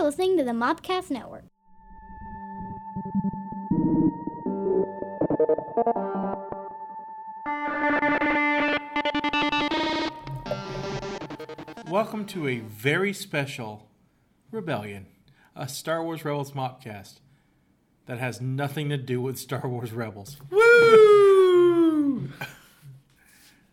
You're listening to the Mopcast Network. Welcome to a very special Rebellion, a Star Wars Rebels Mopcast that has nothing to do with Star Wars Rebels. Woo!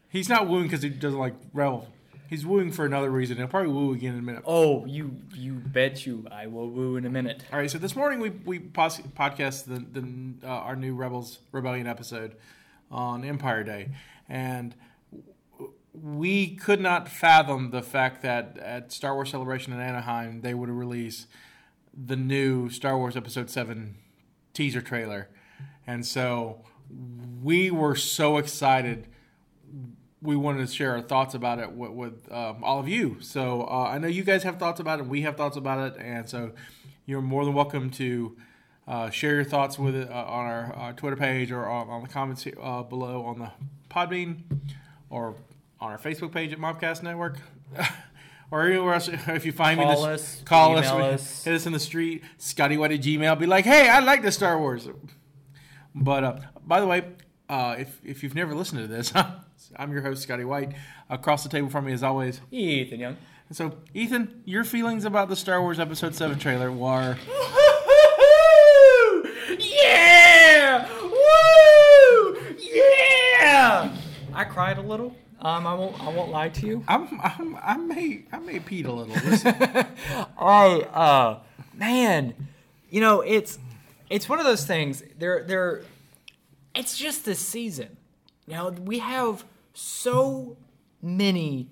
He's not wooing because he doesn't like Rebels. He's wooing for another reason. He'll probably woo again in a minute. Oh, you you bet you I will woo in a minute. All right, so this morning we we pos- podcast the, the uh, our new Rebels Rebellion episode on Empire Day, and we could not fathom the fact that at Star Wars Celebration in Anaheim they would release the new Star Wars Episode Seven teaser trailer, and so we were so excited. We wanted to share our thoughts about it with, with um, all of you. So uh, I know you guys have thoughts about it. And we have thoughts about it, and so you're more than welcome to uh, share your thoughts with it uh, on our, our Twitter page or on, on the comments uh, below on the Podbean or on our Facebook page at Mopcast Network. or anywhere else, if you find me, Call this, us, call us, us. hit us in the street, Scotty White at Gmail. Be like, hey, I like the Star Wars. But uh, by the way, uh, if if you've never listened to this, I'm your host Scotty White. Across the table from me, as always. Ethan Young. So, Ethan, your feelings about the Star Wars Episode Seven trailer were yeah! Woo! Yeah! I cried a little. Um, I won't. I won't lie to you. I'm, I'm I may I may peed a little. Listen, I uh man, you know, it's it's one of those things. They're they're it's just this season. Now we have so many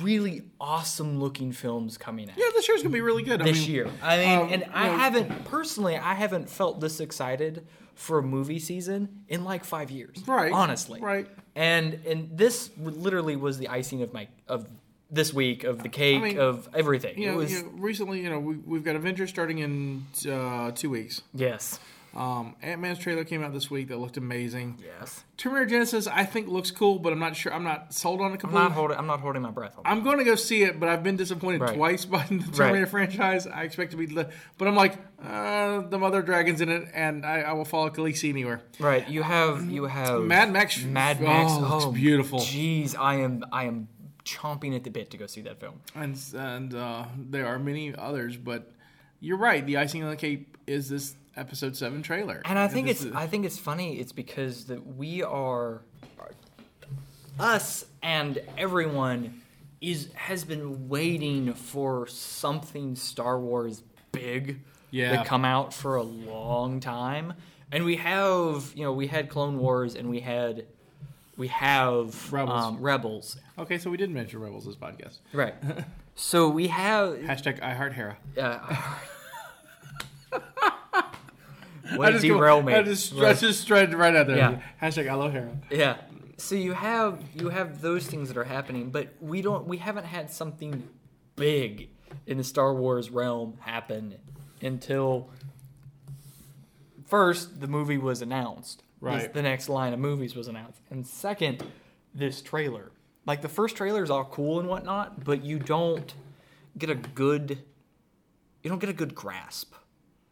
really awesome looking films coming out yeah, this year's gonna be really good. I this mean, year. I mean, um, and I know- haven't personally, I haven't felt this excited for a movie season in like five years. Right, honestly, right. And and this literally was the icing of my of this week of the cake mean, of everything. You it know, was you know, recently, you know, we, we've got Avengers starting in uh, two weeks. yes, Um, Ant Man's trailer came out this week that looked amazing. yes. Terminator Genisys, I think looks cool, but I'm not sure. I'm not sold on it I'm completely. not holding. I'm not holding my breath. I'm going to go see it, but I've been disappointed Right. twice by the Terminator franchise. I expect to be, but I'm like, uh, the mother dragons in it, and I, I will follow Khaleesi anywhere. Right. You have. You have. Mad Max, Mad Max. oh, looks oh, beautiful, Jeez, I am. I am chomping at the bit to go see that film. and and uh, there are many others, but you're right. The icing on the cake is this episode seven trailer, And I think it's is- I think it's funny. It's because that we are us and everyone is has been waiting for something Star Wars big Yeah. to come out for a long time. And we have, you know, we had Clone Wars and we had we have Rebels. Um, Rebels. okay. So we did mention Rebels this podcast. Right. so we have Hashtag I heart Hera. uh, I Way to just derail go, me. I just, I Right. just tried right out there. Yeah. Hashtag I love Hera. Yeah. So you have you have those things that are happening, but we don't we haven't had something big in the Star Wars realm happen until first the movie was announced. Right. the next line of movies was announced. And second, this trailer. Like the first trailer is all cool and whatnot, but you don't get a good you don't get a good grasp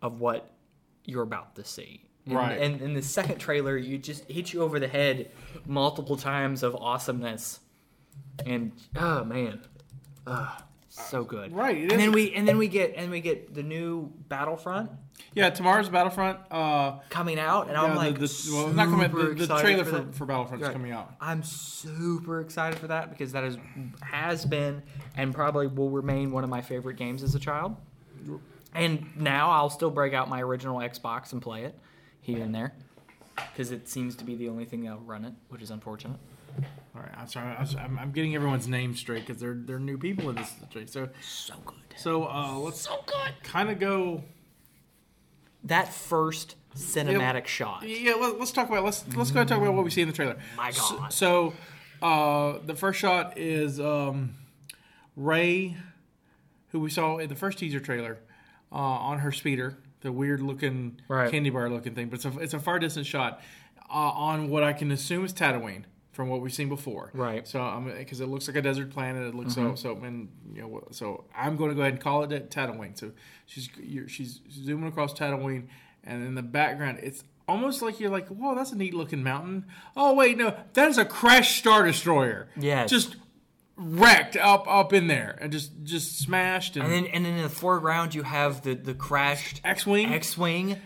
of what you're about to see. And, Right. And in the second trailer, you just hit you over the head multiple times of awesomeness. And oh man, ah, so good. Right, And then we and then we get and we get the new Battlefront Yeah, tomorrow's Battlefront. Uh, coming out, and I'm like, the, the, well, not coming. The, the trailer for for, for Battlefront is Right. coming out. I'm super excited for that because that is has been and probably will remain one of my favorite games as a child. And now I'll still break out my original Xbox and play it here and there because it seems to be the only thing that'll run it, which is unfortunate. All right, I'm sorry. I'm, I'm getting everyone's names straight because they're they're new people in this trade. So So good. so uh, let's So good. kind of go. That first cinematic shot. Yeah, let, us talk about let's let's go and talk about what we see in the trailer. My So- God. So, uh, the first shot is um, Rey, who we saw in the first teaser trailer, uh, on her speeder, the weird looking Right. candy bar looking thing, but it's a it's a far distance shot uh, on what I can assume is Tatooine from what we've seen before. Right. Mm-hmm. So I'm because it looks like a desert planet. It looks so so and you know so I'm going to go ahead and call it Tatooine. So she's you're, she's zooming across Tatooine, and in the background it's almost like you're like, whoa, that's a neat looking mountain. Oh wait, no, that is a crashed star destroyer. Yeah. Just wrecked up up in there and just just smashed and, And then, and then in the foreground, you have the, the crashed X-wing. X-wing.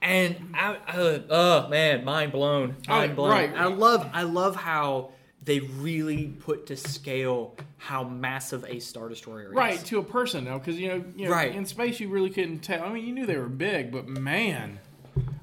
And I, uh, oh man, mind blown, mind blown. right. I love, I love how they really put to scale how massive a star destroyer is. Right to a person though, because you know, you know, Right. in space you really couldn't tell. I mean, you knew they were big, but man,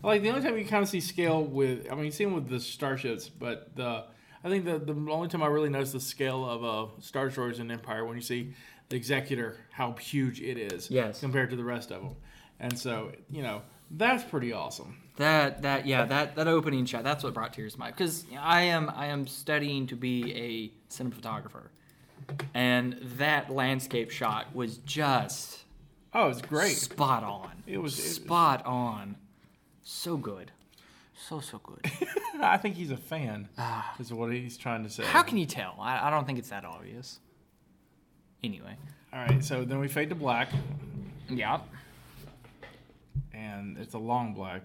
like the only time you kind of see scale with, I mean, you see them with the starships, but the I think the the only time I really noticed the scale of uh, star destroyers in Empire when you see the Executor, how huge it is, Yes. compared to the rest of them, and so you know that's pretty awesome. That that yeah that that opening shot that's what brought tears to my because I am I am studying to be a cinematographer, and that landscape shot was just Oh, it's great. spot on. It was- it- spot on, so good, so so good. I think he's a fan. is what he's trying to say. Ah. How can you tell? I, I don't think it's that obvious. Anyway, All right, so then we fade to black. yeah, and it's a long black.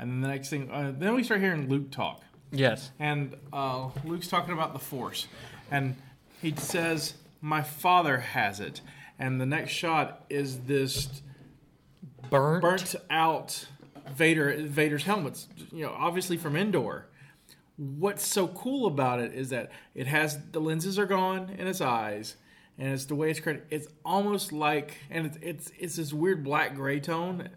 And then the next thing, uh, then we start hearing Luke talk, yes, and uh, Luke's talking about the Force, and he says, "My father has it." And the next shot is this burnt, burnt out Vader Vader's helmets, you know, obviously from Endor. What's so cool about it is that it has the lenses are gone in its eyes, and it's the way it's created. It's almost like, and it's it's, it's this weird black gray tone.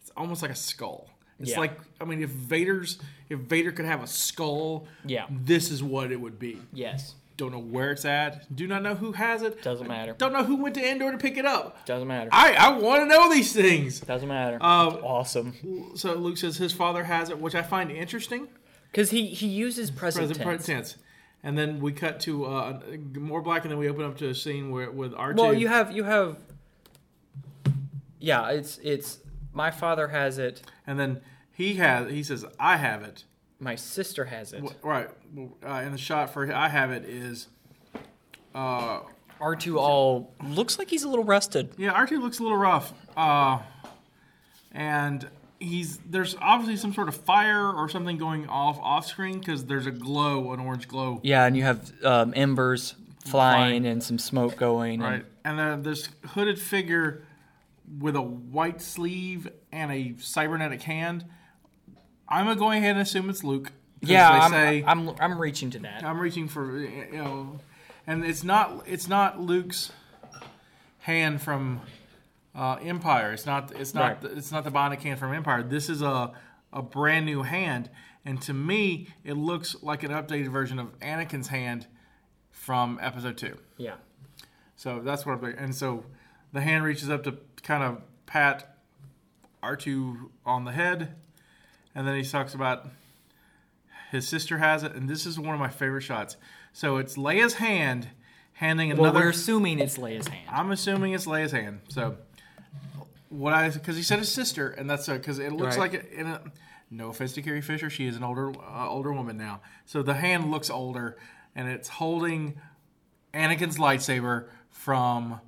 It's almost like a skull. It's Yeah. like I mean, if Vader's if Vader could have a skull, Yeah. this is what it would be. yes, Don't know where it's at. Do not know who has it. Doesn't matter. Don't know who went to Endor to pick it up. doesn't matter, I I want to know these things. doesn't matter. Um, awesome, So Luke says his father has it, which I find interesting. because he he uses present, Present, present tense. tense. And then we cut to uh, more black, and then we open up to a scene where with R two. Well, you have you have. Yeah, it's it's my father has it, and then he has. He says, "I have it." My sister has it. W- Right. Uh, and the shot for "I have it is. uh, R two all looks like he's a little rested. yeah, R two looks a little rough. Uh, and he's there's obviously some sort of fire or something going off off screen because there's a glow, an orange glow. Yeah, and you have um, embers flying Flying. and some smoke going. and- Right. And then this hooded figure with a white sleeve and a cybernetic hand. I'm gonna go ahead and assume it's Luke. yeah, I'm, say I'm I'm reaching to that. I'm reaching for you know, and it's not it's not Luke's hand from uh, Empire. It's not it's not Right. it's not the Bionic hand from Empire. This is a a brand new hand, and to me, it looks like an updated version of Anakin's hand from Episode Two. Yeah. So that's what I'm thinking. And so the hand reaches up to kind of pat R2 on the head. And then he talks about his sister has it. And this is one of my favorite shots. So it's Leia's hand handing another. Well, we're assuming it's Leia's hand. I'm assuming it's Leia's hand. So what I because he said his sister, and that's because it looks Right. like it, in a, no offense to Carrie Fisher, she is an older uh, older woman now. So the hand looks older, and it's holding Anakin's lightsaber from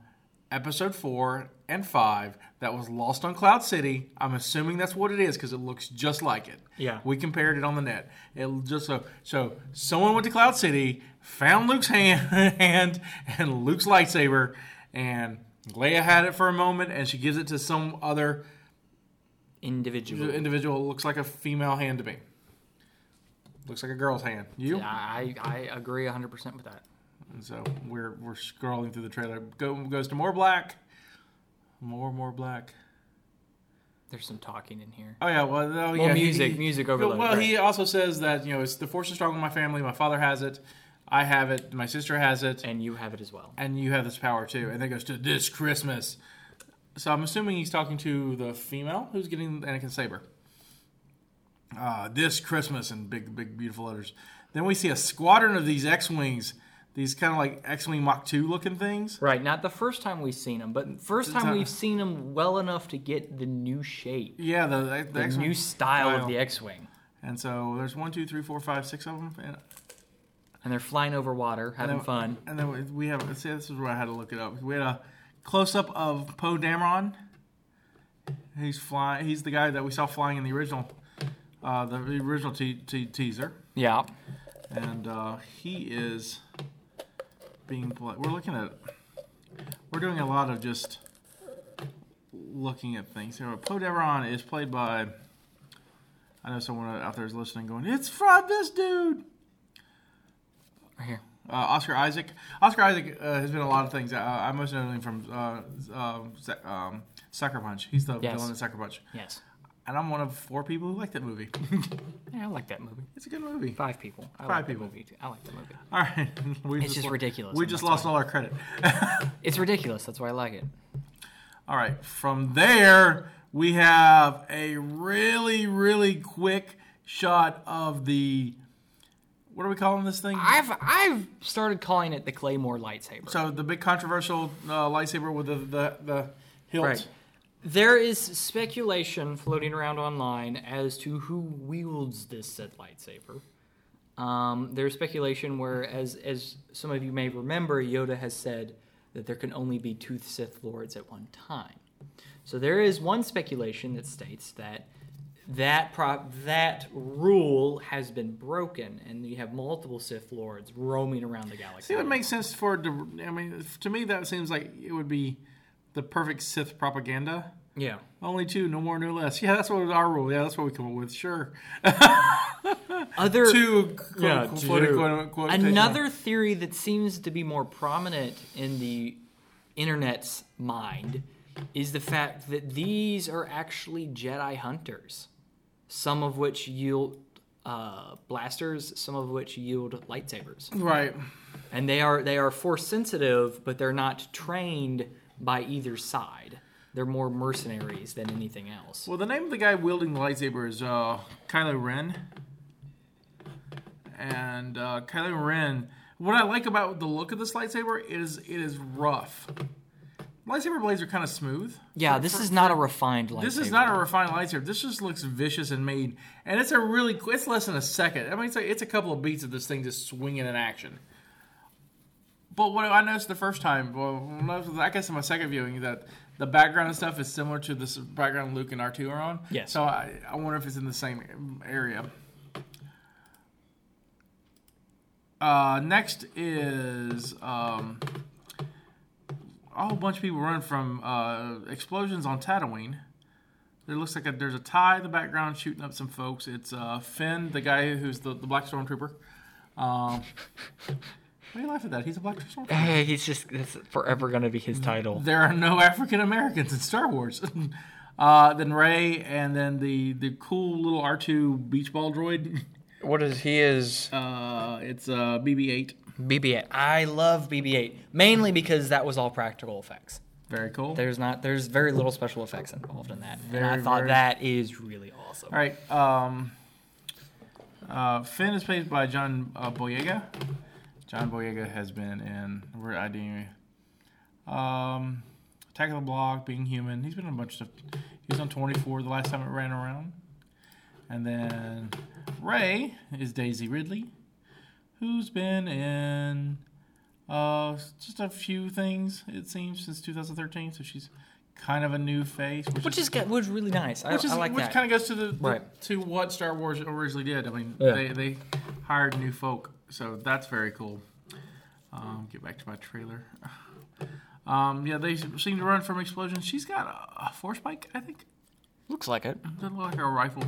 Episode four and five that was lost on Cloud City. I'm assuming that's what it is because it looks just like it. Yeah. we compared it on the net. It just so so someone went to Cloud City, found Luke's hand, hand and Luke's lightsaber, and Leia had it for a moment, and she gives it to some other Individual. individual. Looks like a female hand to me. Looks like a girl's hand. You? I I agree 100 percent with that. And so we're we're scrolling through the trailer. Go goes to more black, more and more black. There's some talking in here. Oh yeah, well, Well, yeah, music- he- music overload, Well, he also says that you know it's the force is strong in my family. My father has it, I have it, my sister has it, And you have it as well. and you have this power too. And then goes to this Christmas. So I'm assuming he's talking to the female who's getting Anakin saber. Uh, this Christmas in big, big, beautiful letters. Then we see a squadron of these X-wings, these kind of like X-wing Mach 2 looking things. Right, not the first time we've seen them, but first time we've seen them well enough to get the new shape, Yeah, the, the, the X-wing new style style. of the X-wing. And so there's one, two, three, four, five, six of them. And and they're flying over water, having then- fun. And then we- we have. See, this is where I had to look it up. We had a close up of Poe Dameron. He's flying. He's the guy that we saw flying in the original, uh, the original te- te- teaser, Yeah. and uh, he is being. We're looking at. We're doing a lot of just looking at things. Know, Poe Dameron is played by. I know someone out there is listening, going, "It's from this dude." Here. Uh, Oscar Isaac. Oscar Isaac uh, has been a lot of things. Uh, I most know him from uh, uh, um, Sucker Punch. He's the Yes. villain in Sucker Punch, Yes. And I'm one of four people who like that movie. Yeah, I like that movie. it's a good movie. Five people. I Five like people. That movie too. I like the movie. All right, we It's just lo- ridiculous, We just lost all our credit. It's ridiculous. That's why I like it. all right, from there we have a really, really quick shot of the. What are we calling this thing? I've I've started calling it the Claymore lightsaber. So the big controversial uh, lightsaber with the the, the hilt. Right. There is speculation floating around online as to who wields this said lightsaber. Um, there's speculation where, as as some of you may remember, Yoda has said that there can only be two Sith lords at one time. So there is one speculation that states that that that rule has been broken, and you have multiple Sith lords roaming around the galaxy. See, it would make sense for. to- I mean, to me, that seems like it would be the perfect Sith propaganda. yeah. Only two, no more, no less. Yeah, that's what was our rule. Yeah, that's what we come up with. Sure, Other two. Quote, Yeah, quote, two. quote, quotation Another theory that seems to be more prominent in the internet's mind is the fact that these are actually Jedi hunters, some of which yield uh, blasters, some of which yield lightsabers, Right. and they are they are force sensitive, but they're not trained by either side. They're more mercenaries than anything else. Well, the name of the guy wielding the lightsaber is uh, Kylo Ren. And uh, Kylo Ren, what I like about the look of this lightsaber is it is rough. Lightsaber blades are kind of smooth. Yeah, For- this for- is not a refined lightsaber. This is not a refined lightsaber. This just looks vicious and made, and it's a really it's less than a second. I mean, it's like it's a couple of beats of this thing just swinging in action. But what I noticed the first time, well, I I guess in my second viewing, that the background and stuff is similar to this background Luke and R two are on. Yes. So I, I wonder if it's in the same area. Uh, next is um, a whole bunch of people running from uh, explosions on Tatooine. There looks like a, there's a tie in the background shooting up some folks. It's uh, Finn, the guy who's the, the black stormtrooper. Um, why are you laughing at that? He's a black stormtrooper. Hey, he's just that's forever going to be his title. There are no African Americans in Star Wars. uh, then Rey, and then the the cool little R two beach ball droid. What is he is? Uh, it's uh, BB-8. BB-8. I love BB-8 mainly because that was all practical effects. Very cool. There's not there's very little special effects involved in that, and I thought very- that is really awesome. All right. Um, uh, Finn is played by John uh, Boyega. John Boyega has been in we're IDing um, Attack of the Block, Being Human. He's been in a bunch of stuff. He was on 24 the last time it ran around. And then Rey is Daisy Ridley, who's been in uh, just a few things it seems since 2013. So she's kind of a new face, Which is good- was really nice. I, which is I like which that. kind of goes to the, the- Right. to what Star Wars originally did. I mean, Yeah. they they hired new folk, so that's very cool. Um, get back to my trailer. Um, yeah, they seem to run from explosions. She's got a, a force spike, I think. Looks like it. Doesn't look like a rifle.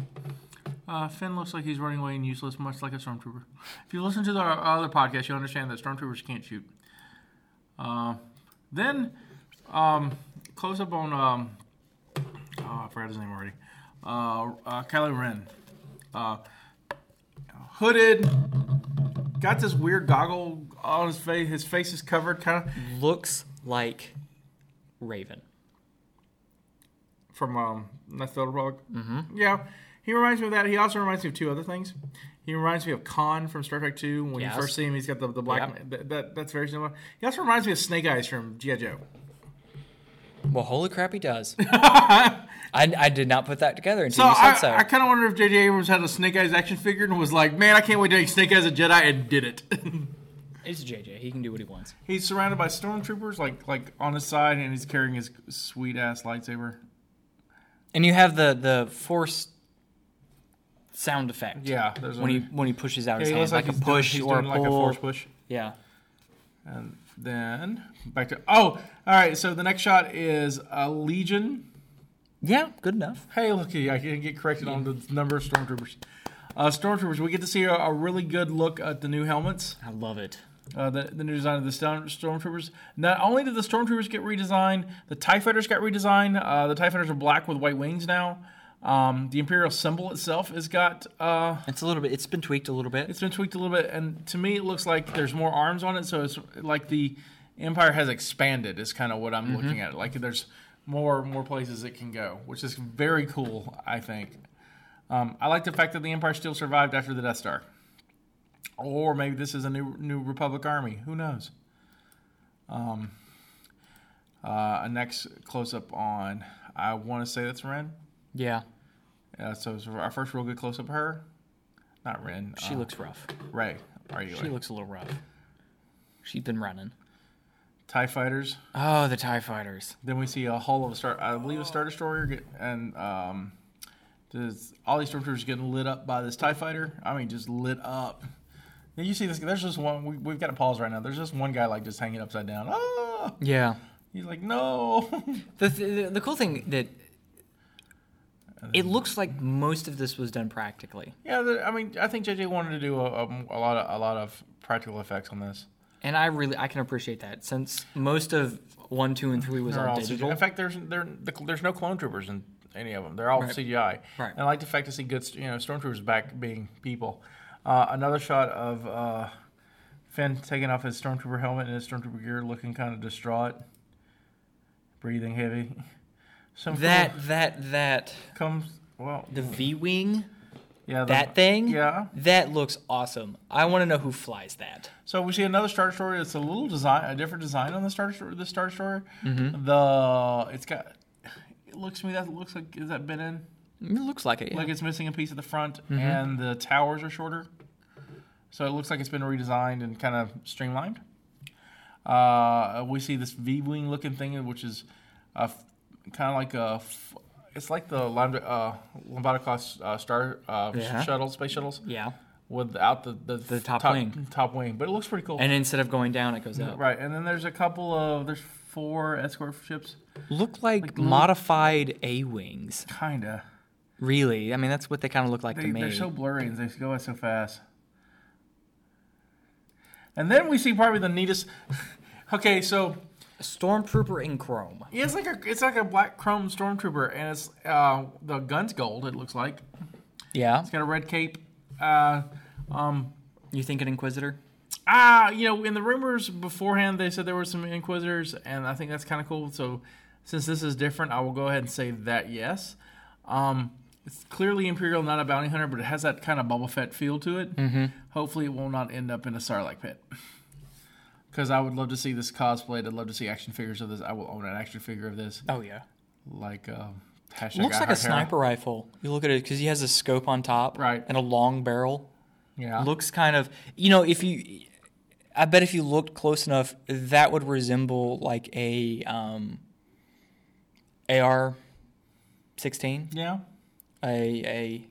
Uh, Finn looks like he's running away and useless, much like a stormtrooper. If you listen to the other podcast, you'll understand that stormtroopers can't shoot. Uh, then, um, close up on um, oh, I forgot his name already. Uh, uh, Kylo Ren, uh, hooded, got this weird goggle on his face. His face is covered, kind of Looks like Revan. from um, Knights of the Republic. Mm-hmm. Yeah, he reminds me of that. He also reminds me of two other things. He reminds me of Khan from Star Trek Two. When Yes. you first see him, he's got the, the black. Yep. That, that, that's very similar. He also reminds me of Snake Eyes from GI Joe. Well, holy crap, he does. I, I did not put that together until So you said I, so. I kind of wonder if J.J. Abrams had a Snake Eyes action figure and was like, "Man, I can't wait to make Snake Eyes a Jedi," and did it. it's JJ. He can do what he wants. he's surrounded by stormtroopers, like like on his side, and he's carrying his sweet ass lightsaber. And you have the the force sound effect. Yeah, there's When a- he when he pushes out Yeah, his hand, like, like, a he's doing- push he's or a pull. like a force push. Yeah. And then back to oh, all right. So the next shot is a Legion. Yeah, good enough. Hey, looky, I can get corrected on the number of stormtroopers. Uh, stormtroopers, we get to see a, a really good look at the new helmets. I love it. uh, the, the new design of the stormtroopers. Not only did the stormtroopers get redesigned, the Tie Fighters got redesigned. Uh, the Tie Fighters are black with white wings now. Um, the Imperial symbol itself has got uh, It's a little bit. It's been tweaked a little bit. it's been tweaked a little bit, and to me, it looks like there's more arms on it. So it's like the Empire has expanded. Is kind of what I'm looking at. Like there's more more places it can go, which is very cool. I think. Um, I like the fact that the Empire still survived after the Death Star, or maybe this is a new new Republic army. Who knows? Um, uh, a next close up on. I want to say that's Ren. yeah, Uh, so it's our first real good close up of her. Not Ren. she uh, looks rough. Rey. Are you? She looks a little rough. She's been running. Tie fighters. Oh, the Tie Fighters. Then we see a hull of a star. I believe a star destroyer, get, and um, does all these stormtroopers getting lit up by this Tie fighter? I mean, just lit up. Then you see this. There's just one. We, we've got to pause right now. There's just one guy like just hanging upside down. Ah! Yeah. He's like, no. The, the the cool thing that it looks like most of this was done practically, yeah. I mean, I think JJ wanted to do a, a, a lot of a lot of practical effects on this. And I really I can appreciate that since most of one, two, and three was They're all digital. CGI. In fact, there's there, there's no clone troopers in any of them. They're all Right. CGI. Right. And I like the fact to see good, you know, stormtroopers back being people. Uh, another shot of uh, Finn taking off his stormtrooper helmet and his stormtrooper gear, looking kind of distraught, breathing heavy. Some That that that comes well. the V wing yeah, the- that thing Yeah. that looks awesome. I want to know who flies that. So we see another Star Destroyer. It's a little design, a different design on the Star Destroyer. The Star Destroyer. Mm-hmm. The it's got. It looks to me that looks like is that been in? It looks like it. Yeah. like it's missing a piece at the front Mm-hmm. and the towers are shorter so it looks like it's been redesigned and kind of streamlined uh, we see this v-wing looking thing which is uh, kind of like a f- it's like the Lambda, uh, Lambda class uh, star uh, Yeah. shuttle space shuttles yeah. without the the, The top wing. top wing but it looks pretty cool And instead of going down, it goes up. right and then there's a couple of there's four escort ships Look like, modified A wings. kinda Really, I mean that's what they kind of look like They, to me. they're so blurry and they go by so fast. And then we see probably the neatest. okay, so Stormtrooper in chrome. yeah, it's like a it's like a black chrome stormtrooper, and it's uh, the gun's gold. It looks like Yeah. it's got a red cape. Uh, um, You think an Inquisitor? ah, you know, in the rumors beforehand, they said there were some Inquisitors, and I think that's kind of cool. So since this is different, I will go ahead and say that yes. Um, it's clearly Imperial, not a bounty hunter, but it has that kind of Boba Fett feel to it. Mm-hmm. Hopefully, it will not end up in a Sarlacc pit. Because I would love to see this cosplayed. I'd love to see action figures of this. I will own an action figure of this. Oh yeah. Like, uh, hashtag looks like a sniper rifle. You look at it because he has a scope on top, Right. and a long barrel. Yeah. Looks kind of, you know, if you, I bet if you looked close enough, that would resemble like a um, AR sixteen, Yeah. a a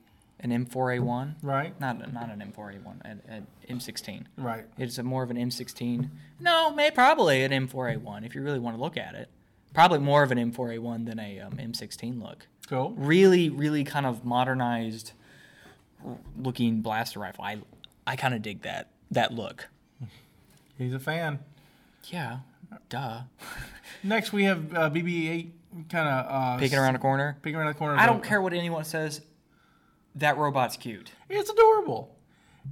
an M4A1. Right. Not not an M4A1, an, an M16. Right. It's a more of an M16. No, may probably an M4A1 if you really want to look at it. Probably more of an M4A1 than a um, M16 look. Cool. Really, really kind of modernized looking blaster rifle. I I kind of dig that that look. He's a fan. Yeah, duh. Next, we have uh, BB-8 kind of uh, Peeking around a corner. Peeking around the corner. I don't care what anyone says. That robot's cute. It's adorable.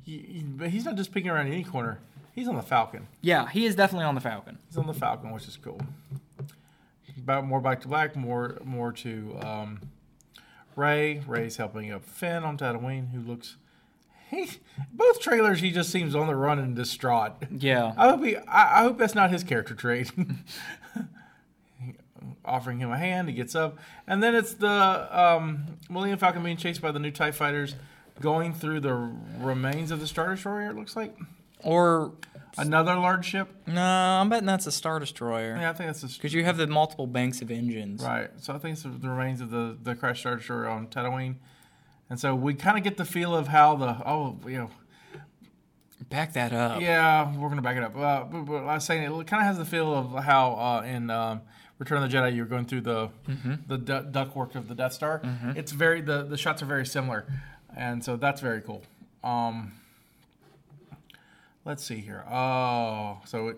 He, he- but he's not just peeking around any corner. He's on the Falcon. Yeah, he is definitely on the Falcon. He's on the Falcon, which is cool. About more back to black, more more to um, Rey. Rey's helping up Finn on Tatooine, who looks. He, both trailers, he just seems on the run and distraught. Yeah. I hope he. I, I hope that's not his character trait. offering him a hand. He gets up, and then it's the um, Millennium Falcon being chased by the new Tie Fighters, going through the remains of the Star Destroyer. It looks like Or another large ship. no, I'm betting that's a Star Destroyer. Yeah, I think that's the Because you have the multiple banks of engines. Right. So I think it's the remains of the the crash Star Destroyer on Tatooine, and so we kind of get the feel of how the oh you know Back that up. yeah we're gonna back it up. Uh, but, but I was saying it kind of has the feel of how uh, in um, Return of the Jedi you're going through the the du- ductwork of the Death Star. It's very the the shots are very similar, and so that's very cool. Um, let's see here. Oh, so it.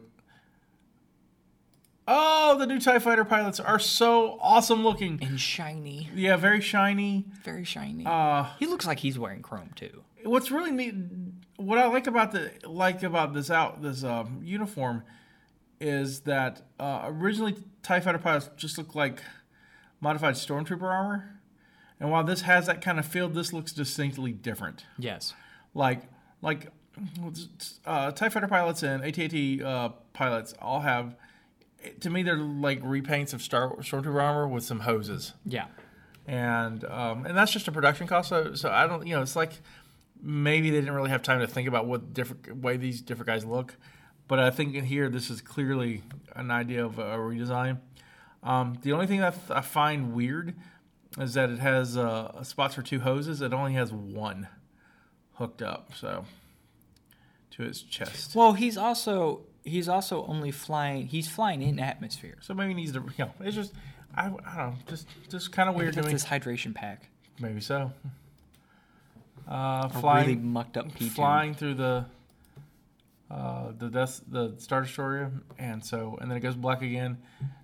Oh, the new Tie Fighter pilots are so awesome looking. And shiny. Yeah, very shiny. Very shiny. Uh, he looks like he's wearing chrome too. what's really neat, what I like about the like about this out this um, uniform, is that uh, originally Tie Fighter pilots just look like modified stormtrooper armor, and while this has that kind of feel, this looks distinctly different. Yes. Like like uh, Tie Fighter pilots and AT-AT uh, pilots all have. To me, they're like repaints of Star Stormtrooper armor with some hoses. Yeah. and um, and that's just a production cost. So, so I don't, you know, it's like maybe they didn't really have time to think about what different way these different guys look. But I think in here, this is clearly an idea of a redesign. Um, the only thing that I find weird is that it has uh, spots for two hoses. It only has one hooked up, so to his chest. Well, he's also he's also only flying. He's flying in atmosphere. So maybe he needs to, you know, it's just I, I don't know, just just kind of weird to That's me. his hydration pack. Maybe so. Uh, flying, really mucked up P2. flying through the uh, the death, the Star Destroyer, and so and then it goes black again,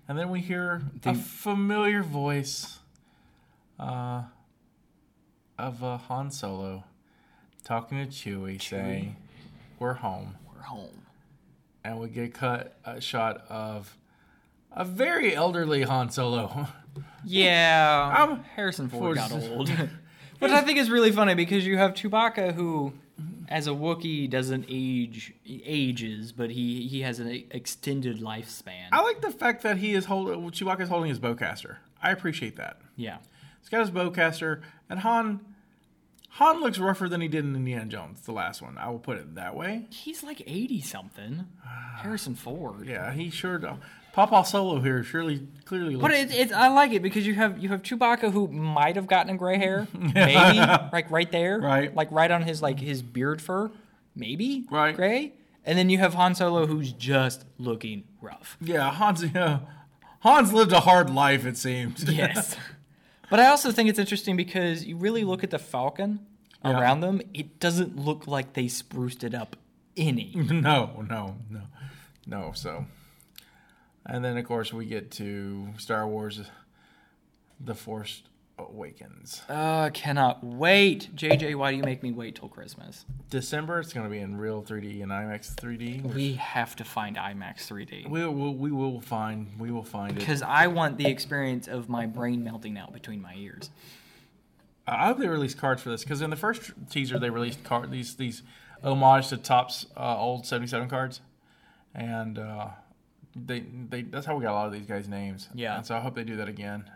and then we hear a familiar voice uh, of uh, Han Solo talking to Chewie, saying, "We're home," We're home. and we get cut a shot of a very elderly Han Solo. Yeah. I'm- Harrison Ford got old. Which I think is really funny because you have Chewbacca who, as a Wookiee, doesn't age ages, but he he has an extended lifespan. I like the fact that he is holding Chewbacca's holding his bowcaster. I appreciate that. yeah. He's got his bowcaster, and Han Han looks rougher than he did in Indiana Jones, the last one. I will put it that way. He's like eighty something. Harrison Ford. Yeah, he sure. do- Papa Solo here surely clearly looks. But it, it's I like it because you have you have Chewbacca who might have gotten a gray hair, maybe like right there, Right. like right on his like his beard fur, maybe Right. gray, and then you have Han Solo who's just looking rough. yeah, Han's yeah, Han's lived a hard life. It seems. Yes, but I also think it's interesting because you really look at the Falcon Yeah. around them; it doesn't look like they spruced it up any. no, no, no, no. So, and then of course we get to Star Wars: The Force Awakens. Uh, cannot wait. JJ, why do you make me wait till Christmas? December. It's going to be in real 3D and IMAX 3D. We have to find IMAX 3D. We will. We will find. We will find it. Because I want the experience of my brain melting out between my ears. I hope they release cards for this because in the first teaser they released card these these homage to Topps uh, old '77 cards, and uh, they they that's how we got a lot of these guys' names. Yeah. and so I hope they do that again.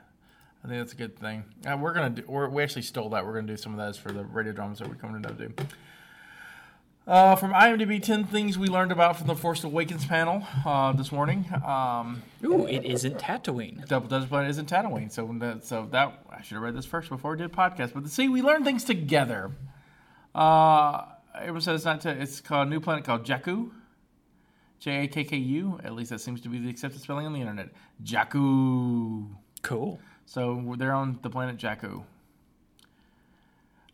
I think that's a good thing. Uh, we're gonna do. We're, we actually stole that. We're gonna do some of those for the radio dramas that we're coming to do. Uh, from IMDb, 10 things we learned about from the Force Awakens panel uh, this morning. Um, Ooh, it isn't Tatooine. Double Dutch Planet isn't Tatooine, so that so that I should have read this first before we did podcast. But see, we learn things together. Uh, everyone says it's not. To, it's called a new planet called Jakku. J A K K U. At least that seems to be the accepted spelling on the internet. Jakku. Cool. So they're on the planet Jakku.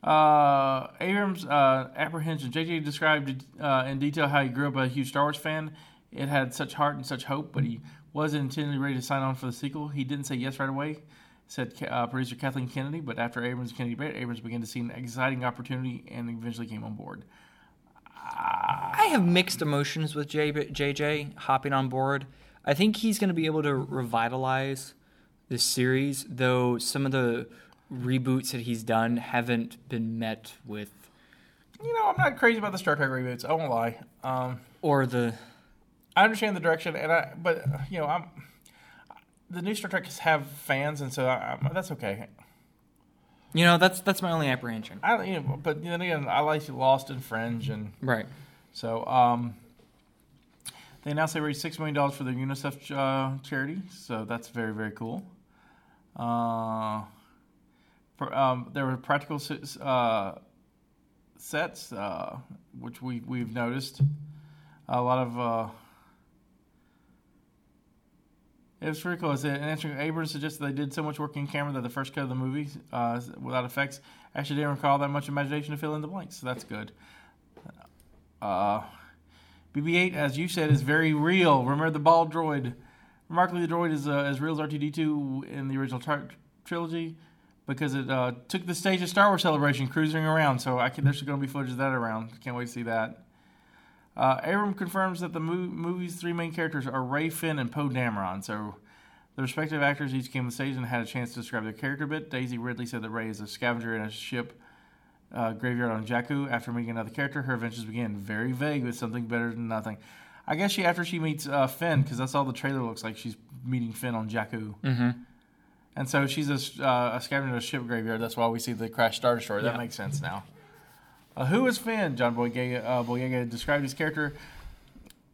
Uh, Abrams' uh, apprehension. JJ described uh, in detail how he grew up a huge Star Wars fan. It had such heart and such hope, but he wasn't intended ready to sign on for the sequel. He didn't say yes right away, said uh, producer Kathleen Kennedy. But after Abrams and Kennedy debate, Abrams began to see an exciting opportunity and eventually came on board. I have mixed emotions with JJ hopping on board. I think he's going to be able to revitalize this series, though some of the reboots that he's done haven't been met with, You know, I'm not crazy about the Star Trek reboots. I won't lie. Um, or the I understand the direction, and I but you know I'm the new Star Treks have fans, and so I, I, that's okay. You know, that's that's my only apprehension. I you know, but then again, I like Lost and Fringe, and Right. so um, they announced they raised six million dollars for their UNICEF uh, charity, so that's very very cool. Uh, for, um, there were practical uh, sets, uh, which we we've noticed a lot of. Uh, it was pretty cool. An answering Abrams suggested they did so much work in camera that the first cut of the movie, uh, without effects, actually didn't recall that much imagination to fill in the blanks. So that's good. Uh, BB-8, as you said, is very real. Remember the ball droid. Remarkably, the droid is uh, as real as R2D2 in the original tri- trilogy because it uh, took the stage of Star Wars Celebration, cruising around. So I can, there's going to be footage of that around. Can't wait to see that. Uh, Abram confirms that the mo- movie's three main characters are Rey Finn and Poe Dameron. So the respective actors each came on stage and had a chance to describe their character a bit. Daisy Ridley said that Rey is a scavenger in a ship uh, graveyard on Jakku. After meeting another character, her adventures begin. Very vague, with something better than nothing. I guess she after she meets uh, Finn, because that's all the trailer looks like. She's meeting Finn on Jakku. Mm-hmm. And so she's a, uh, a scavenger in a ship graveyard. That's why we see the crashed Star Destroyer. That Yeah. makes sense now. Uh, who is Finn? John Boyega, uh, Boyega described his character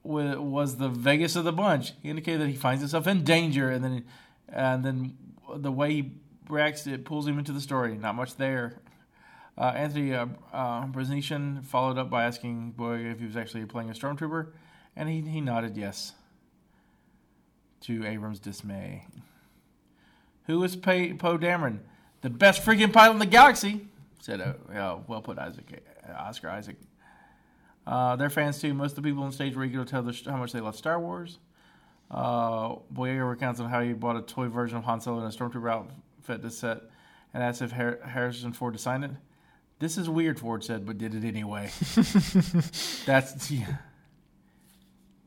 wa- was the Vegas of the bunch. He indicated that he finds himself in danger, and then and then the way he reacts, it pulls him into the story. Not much there. Uh, Anthony uh, uh, followed up by asking Boyega if he was actually playing a stormtrooper, and he, he nodded yes. To Abrams' dismay. Who is Poe Poe Dameron? The best freaking pilot in the galaxy, said uh, uh, well put Isaac, uh, Oscar Isaac. Uh, they're fans too. Most of the people on stage were eager to tell the, how much they love Star Wars. Uh, Boyega recounts on how he bought a toy version of Han Solo in a stormtrooper outfit to set, and asked if Har- Harrison Ford to sign it. This is weird, Ford said, but did it anyway. That's yeah.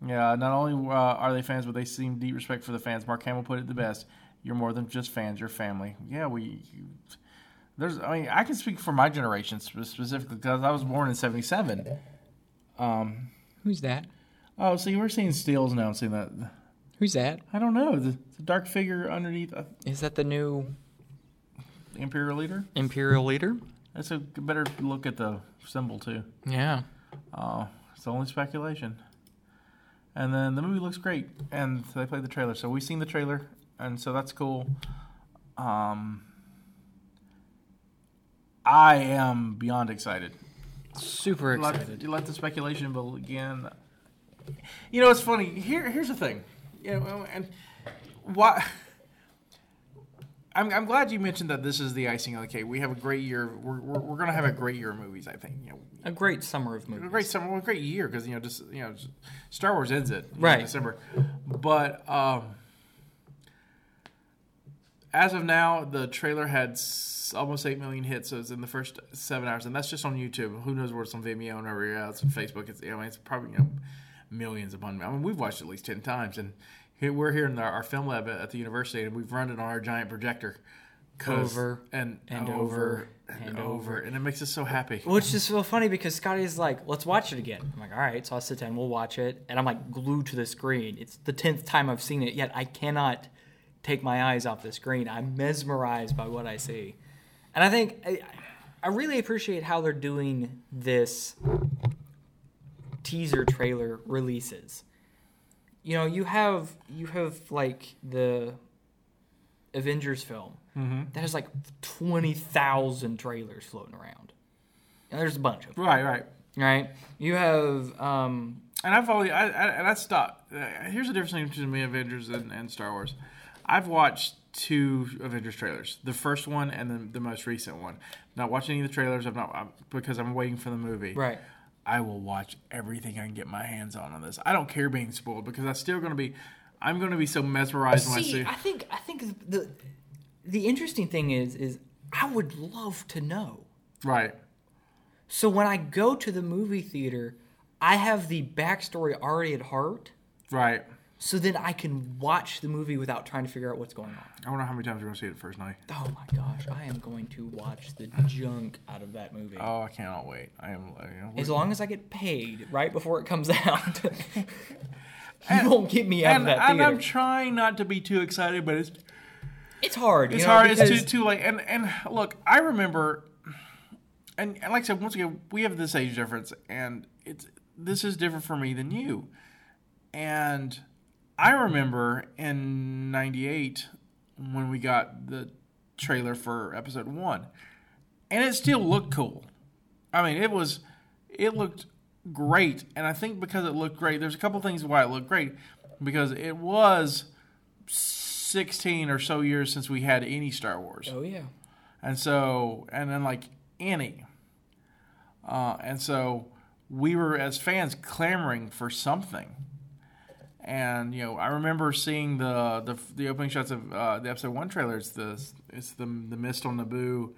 Yeah, not only uh, are they fans, but they seem deep respect for the fans. Mark Hamill put it the best: "You're more than just fans; you're family." Yeah, we. There's, I mean, I can speak for my generation specifically because I was born in '77. Um, Who's that? oh, so you were seeing Steele's announcing that. Who's that? I don't know the, the dark figure underneath uh, Is that the new Imperial leader. Imperial leader? That's a better look at the symbol too. Yeah. Uh, it's only speculation. And then the movie looks great, and they played the trailer. So we've seen the trailer, and so that's cool. Um, I am beyond excited. Super Let, excited. let the speculation begin. You know, it's funny. Here, here's the thing. You know, and why? I'm, I'm glad you mentioned that this is the icing on the cake. We have a great year. We're, we're, we're going to have a great year of movies. I think. You know, A great summer of movies. a great summer, a great year because you know just you know Star Wars ends it you know, Right. December, but um, as of now, the trailer had s- almost eight million hits. So it's in the first seven hours, and that's just on YouTube. Who knows where it's on Vimeo and everywhere else, and Facebook. It's I mean it's probably you know millions upon. I mean we've watched it at least ten times, and here we're here in our, our film lab at, the university, and we've run it on our giant projector. Over and, and over over and, and over, over. and it makes us so happy. Which is so funny because Scotty's like, let's watch it again. I'm like, all right. So I sit down, we'll watch it. And I'm like glued to the screen. It's the 10th time I've seen it, yet I cannot take my eyes off the screen. I'm mesmerized by what I see. And I think I, I really appreciate how they're doing this teaser trailer releases. You know, you have you have like the Avengers film that has like twenty thousand trailers floating around. And there's a bunch of them, Right, right. right? You have um, And I've always, I, I, and I stopped. Uh, here's the difference between me, Avengers, and, and Star Wars. I've watched two Avengers trailers, the first one and then the most recent one. Not watching any of the trailers. I'm not I'm, because I'm waiting for the movie. right. I will watch everything I can get my hands on on this. I don't care being spoiled because I'm still going to be. I'm going to be so mesmerized when I See, see. I think I think the the interesting thing is is I would love to know. Right. So when I go to the movie theater, I have the backstory already at heart, Right. So then I can watch the movie without trying to figure out what's going on. I wonder how many times you're going to see it the first night. Oh my gosh, I am going to watch the junk out of that movie. Oh, I cannot wait. I am. You know, As long as I get paid right before it comes out. You won't get me out and, of that and theater. I'm trying not to be too excited, but it's it's hard. it's you know, hard. It's too too late. And and look, I remember, and, and like I said, once again, we have this age difference, and it's this is different for me than you. And I remember in '98 when we got the trailer for episode one, and it still looked cool. I mean, it was it looked great, and I think because it looked great, there's a couple things why it looked great because it was 16 or so years since we had any Star Wars. Oh yeah. And so, and then like any. Uh, and so we were, as fans, clamoring for something. And, you know, I remember seeing the the, the opening shots of uh, the episode one trailer. It's the, it's the, the mist on Naboo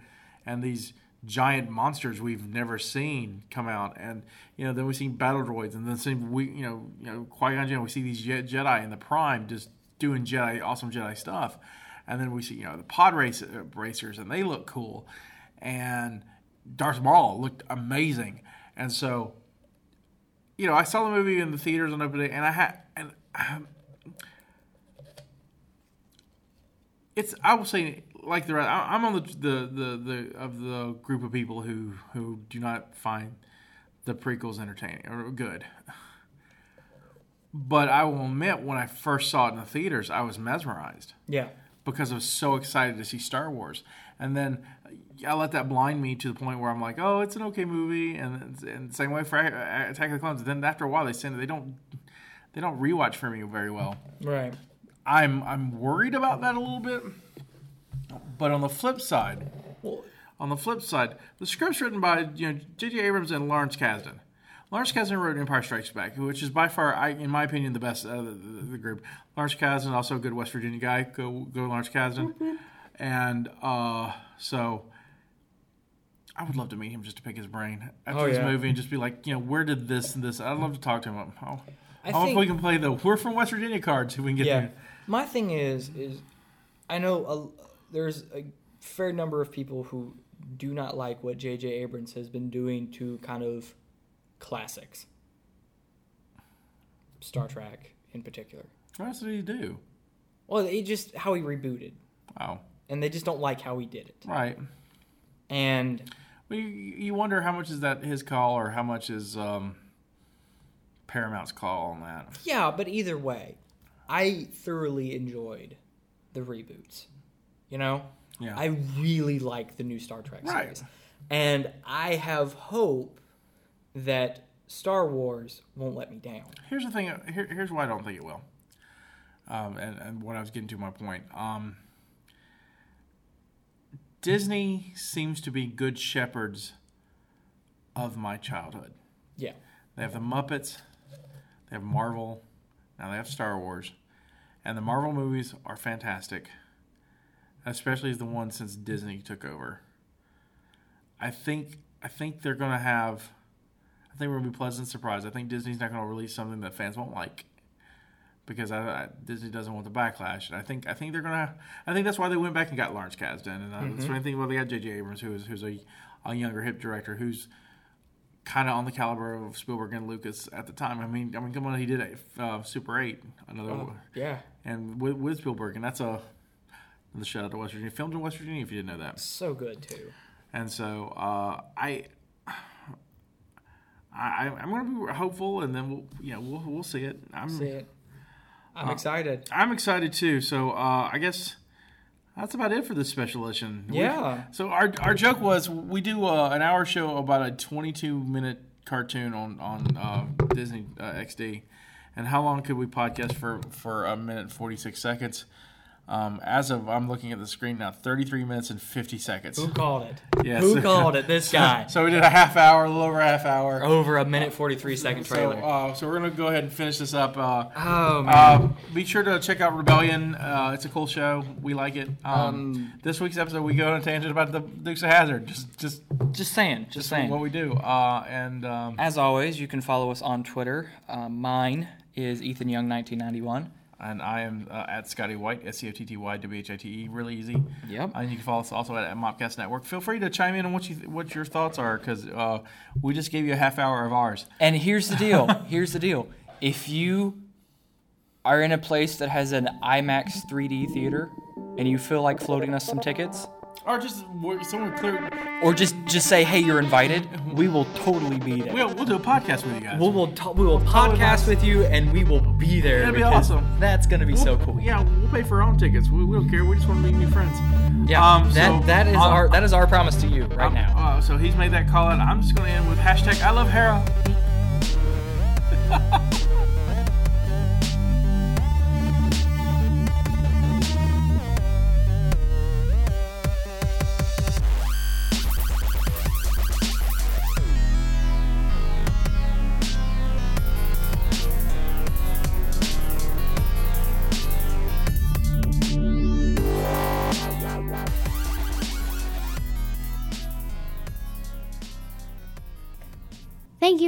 and these giant monsters we've never seen come out. And, you know, then we see battle droids. And then see, we, you know, you know Qui-Gon Jinn, we see these Jedi in the Prime just doing Jedi, awesome Jedi stuff. And then we see, you know, the pod race, uh, racers, and they look cool. And Darth Maul looked amazing. And so, you know, I saw the movie in the theaters on opening and I had, and um, it's, I will say, like the I'm on the, the, the, the, of the group of people who, who do not find the prequels entertaining or good. But I will admit, when I first saw it in the theaters, I was mesmerized Yeah. Because I was so excited to see Star Wars. And then I let that blind me to the point where I'm like, oh, it's an okay movie, and and same way for Attack of the Clones. Then after a while, they send they don't they don't rewatch for me very well. Right. I'm I'm worried about that a little bit. But on the flip side, on the flip side, the script's written by you know J.J. Abrams and Lawrence Kasdan. Lawrence Kasdan wrote Empire Strikes Back, which is by far, I, in my opinion, the best of the, the, the group. Lawrence Kasdan, also a good West Virginia guy. Go, go Lawrence Kasdan. And uh, so, I would love to meet him just to pick his brain after Oh, this yeah. movie and just be like, you know, where did this and this? I'd love to talk to him. Oh, I I hope think- we can play the "We're from West Virginia" cards. so we can get yeah. there. My thing is, is I know a, there's a fair number of people who do not like what J.J. Abrams has been doing to kind of classics, Star Trek in particular. What else did he do? Well, it just how he rebooted, Oh, and they just don't like how he did it. right. And Well, you, you wonder how much is that his call or how much is um, Paramount's call on that. yeah, but either way, I thoroughly enjoyed the reboots. You know, Yeah. I really like the new Star Trek Right. series, and I have hope that Star Wars won't let me down. Here's the thing. Here, here's why I don't think it will. Um, and, and what I was getting to my point. Um, Disney seems to be good shepherds of my childhood. Yeah, They have the Muppets, they have Marvel, now they have Star Wars, and the Marvel movies are fantastic, especially the ones since Disney took over. I think I think they're gonna have. I think we're gonna be pleasant surprised. I think Disney's not gonna release something that fans won't like because I, I, Disney doesn't want the backlash. And I think I think they're gonna. I think that's why they went back and got Lawrence Kasdan, and uh, that's why I think well they got J.J. Abrams, who is who's a, a younger hip director who's kind of on the caliber of Spielberg and Lucas at the time. I mean, I mean, come on, he did a uh, Super Eight, another, yeah, and with, with Spielberg, and that's a the shout out to West Virginia. Filmed in West Virginia, if you didn't know that. so good too. And so uh, I, I, I'm going to be hopeful, and then we'll, yeah we'll, we'll see it. I'm, See it. I'm Uh, excited. I'm excited too. So uh, I guess that's about it for this special edition. We- Yeah. so our our joke was we do uh, an hour show about a 22 minute cartoon on on uh, Disney uh, XD, and how long could we podcast for for a minute 46 seconds? Um, as of I'm looking at the screen now, 33 minutes and 50 seconds. Who called it? Yeah, Who so- called it? This guy. So we did a half hour, a little over a half hour. Over a minute forty three second So, trailer. uh, so we're gonna go ahead and finish this up. Uh, oh man. uh, be sure to check out Rebellion. Uh, it's a cool show. We like it. Um, this week's episode, we go on a tangent about the Dukes of Hazzard. Just, just, Just saying, just saying. what we do. Uh, and um, As always, you can follow us on Twitter. Uh, mine is Ethan Young 1991. And I am uh, at Scotty White, S C O T T Y W H I T E. Really easy. Yep. And you can follow us also at, at Mopcast Network. Feel free to chime in on what you what your thoughts are because uh, we just gave you a half hour of ours. And here's the deal. here's the deal. If you are in a place that has an IMAX 3D theater and you feel like floating us some tickets, Or just someone clear. or just just say, "Hey, you're invited," we will totally be there. We'll, we'll do a podcast with you guys. We will ta- we will podcast with you and we will be there. That'd be awesome. That's gonna be so We'll- cool. Yeah, we'll pay for our own tickets. We, we don't care. We just want to meet new friends. Yeah, Um, that so, that is um, our that is our promise to you right Um, now. Uh, so he's made that call out. I'm just to end with hashtag I love Hera.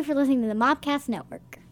for listening to the Mopcast Network.